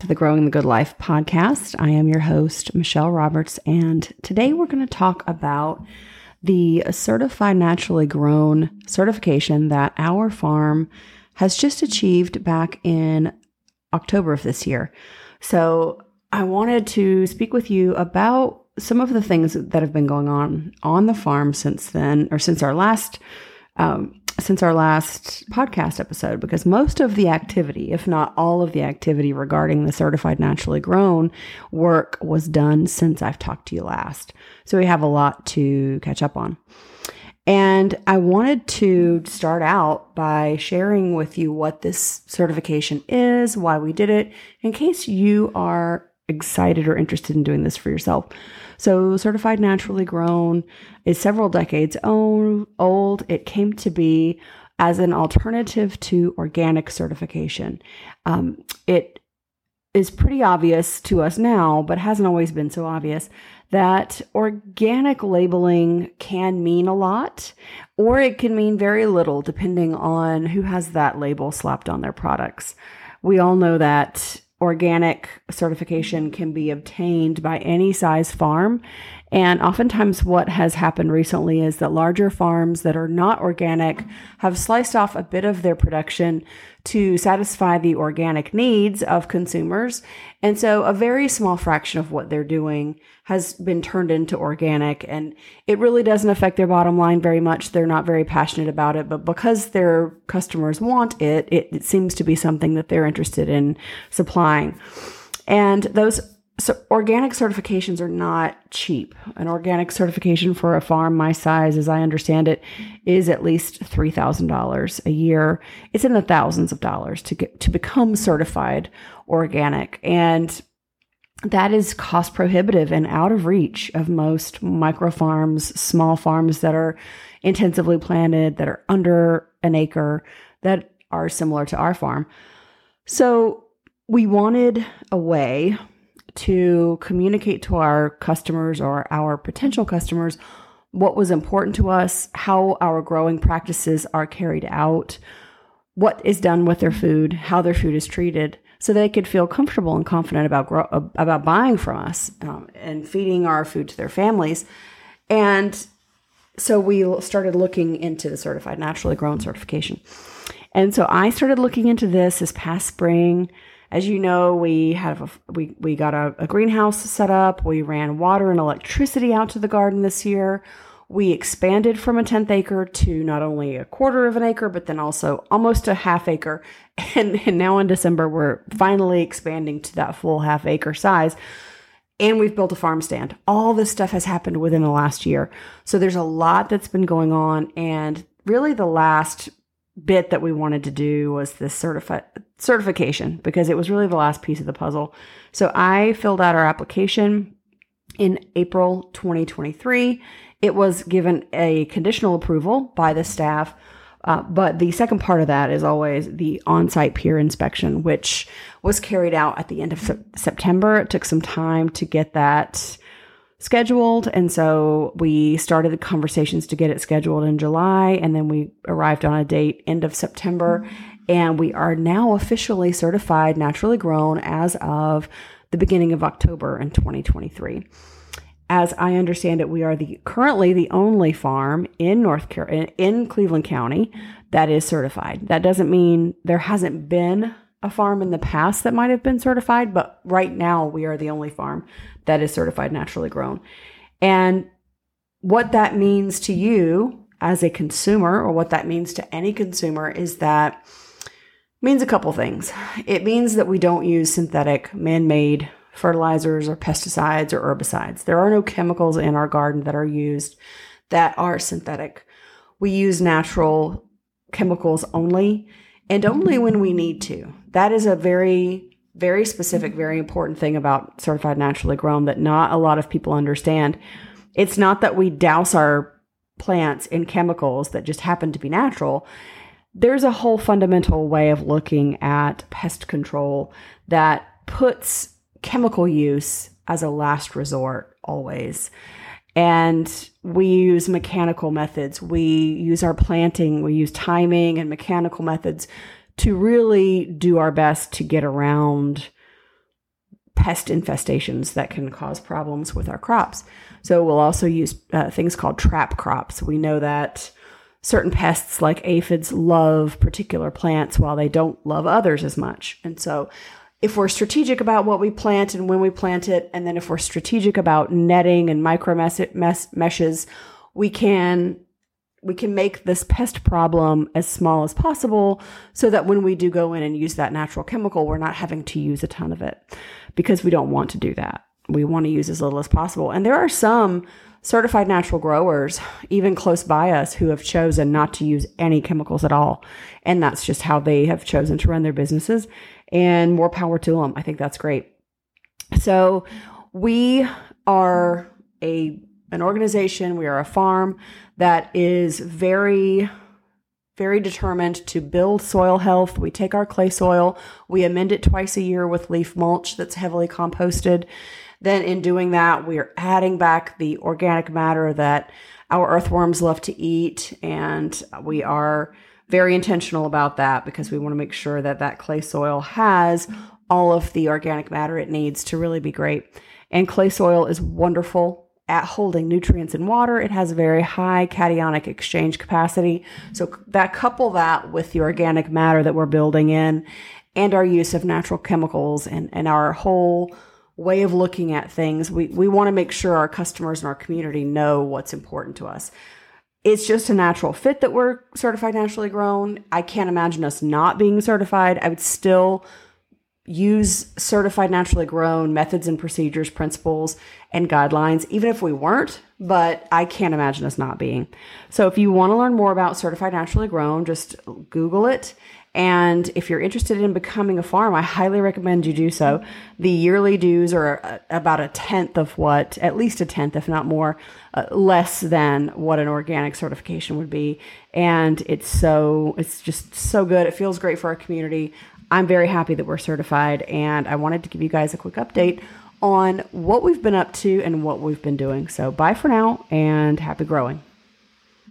to the Growing the Good Life podcast. I am your host, Michelle Roberts, and today we're going to talk about the certified naturally grown certification that our farm has just achieved back in October of this year. So, I wanted to speak with you about some of the things that have been going on on the farm since then, or since our last um, since our last podcast episode because most of the activity, if not all of the activity regarding the certified naturally grown work was done since I've talked to you last. So we have a lot to catch up on. And I wanted to start out by sharing with you what this certification is, why we did it, in case you are excited or interested in doing this for yourself. So, certified naturally grown is several decades old. It came to be as an alternative to organic certification. Um, it is pretty obvious to us now, but hasn't always been so obvious that organic labeling can mean a lot or it can mean very little depending on who has that label slapped on their products. We all know that organic certification can be obtained by any size farm. And oftentimes, what has happened recently is that larger farms that are not organic have sliced off a bit of their production to satisfy the organic needs of consumers. And so, a very small fraction of what they're doing has been turned into organic, and it really doesn't affect their bottom line very much. They're not very passionate about it, but because their customers want it, it, it seems to be something that they're interested in supplying. And those so organic certifications are not cheap. An organic certification for a farm my size, as I understand it, is at least three thousand dollars a year. It's in the thousands of dollars to get to become certified organic, and that is cost prohibitive and out of reach of most micro farms, small farms that are intensively planted, that are under an acre, that are similar to our farm. So we wanted a way to communicate to our customers or our potential customers what was important to us, how our growing practices are carried out, what is done with their food, how their food is treated, so they could feel comfortable and confident about grow, about buying from us um, and feeding our food to their families. And so we started looking into the certified naturally grown certification. And so I started looking into this this past spring. As you know, we have a, we we got a, a greenhouse set up. We ran water and electricity out to the garden this year. We expanded from a tenth acre to not only a quarter of an acre, but then also almost a half acre. And, and now in December, we're finally expanding to that full half acre size. And we've built a farm stand. All this stuff has happened within the last year. So there's a lot that's been going on. And really, the last bit that we wanted to do was this certifi- certification because it was really the last piece of the puzzle. So I filled out our application in April 2023. It was given a conditional approval by the staff. Uh, but the second part of that is always the on site peer inspection, which was carried out at the end of se- September. It took some time to get that scheduled. And so we started the conversations to get it scheduled in July. And then we arrived on a date end of September. Mm-hmm. And we are now officially certified naturally grown as of the beginning of October in 2023. As I understand it, we are the currently the only farm in North Carolina, in Cleveland County that is certified. That doesn't mean there hasn't been a farm in the past that might have been certified, but right now we are the only farm that is certified naturally grown. And what that means to you as a consumer, or what that means to any consumer, is that means a couple things. It means that we don't use synthetic, man made fertilizers or pesticides or herbicides. There are no chemicals in our garden that are used that are synthetic. We use natural chemicals only and only when we need to. That is a very, very specific, mm-hmm. very important thing about certified naturally grown that not a lot of people understand. It's not that we douse our plants in chemicals that just happen to be natural. There's a whole fundamental way of looking at pest control that puts chemical use as a last resort always. And we use mechanical methods. We use our planting, we use timing and mechanical methods to really do our best to get around pest infestations that can cause problems with our crops. So we'll also use uh, things called trap crops. We know that certain pests like aphids love particular plants while they don't love others as much. And so if we're strategic about what we plant and when we plant it, and then if we're strategic about netting and micro meshes, we can we can make this pest problem as small as possible so that when we do go in and use that natural chemical, we're not having to use a ton of it because we don't want to do that. We want to use as little as possible. And there are some certified natural growers, even close by us, who have chosen not to use any chemicals at all. And that's just how they have chosen to run their businesses. And more power to them. I think that's great. So we are a an organization, we are a farm that is very very determined to build soil health. We take our clay soil, we amend it twice a year with leaf mulch that's heavily composted. Then, in doing that, we are adding back the organic matter that our earthworms love to eat. And we are very intentional about that because we want to make sure that that clay soil has all of the organic matter it needs to really be great. And clay soil is wonderful at holding nutrients in water. It has a very high cationic exchange capacity. So that couple that with the organic matter that we're building in and our use of natural chemicals and, and our whole way of looking at things, we, we want to make sure our customers and our community know what's important to us. It's just a natural fit that we're certified naturally grown. I can't imagine us not being certified. I would still use certified naturally grown methods and procedures, principles, and guidelines, even if we weren't, but I can't imagine us not being. So if you want to learn more about certified naturally grown, just Google it. And if you're interested in becoming a farm, I highly recommend you do so. The yearly dues are about a tenth of what, at least a tenth, if not more, uh, less than what an organic certification would be. And it's so, it's just so good. It feels great for our community. I'm very happy that we're certified, and I wanted to give you guys a quick update on what we've been up to and what we've been doing. So, bye for now, and happy growing.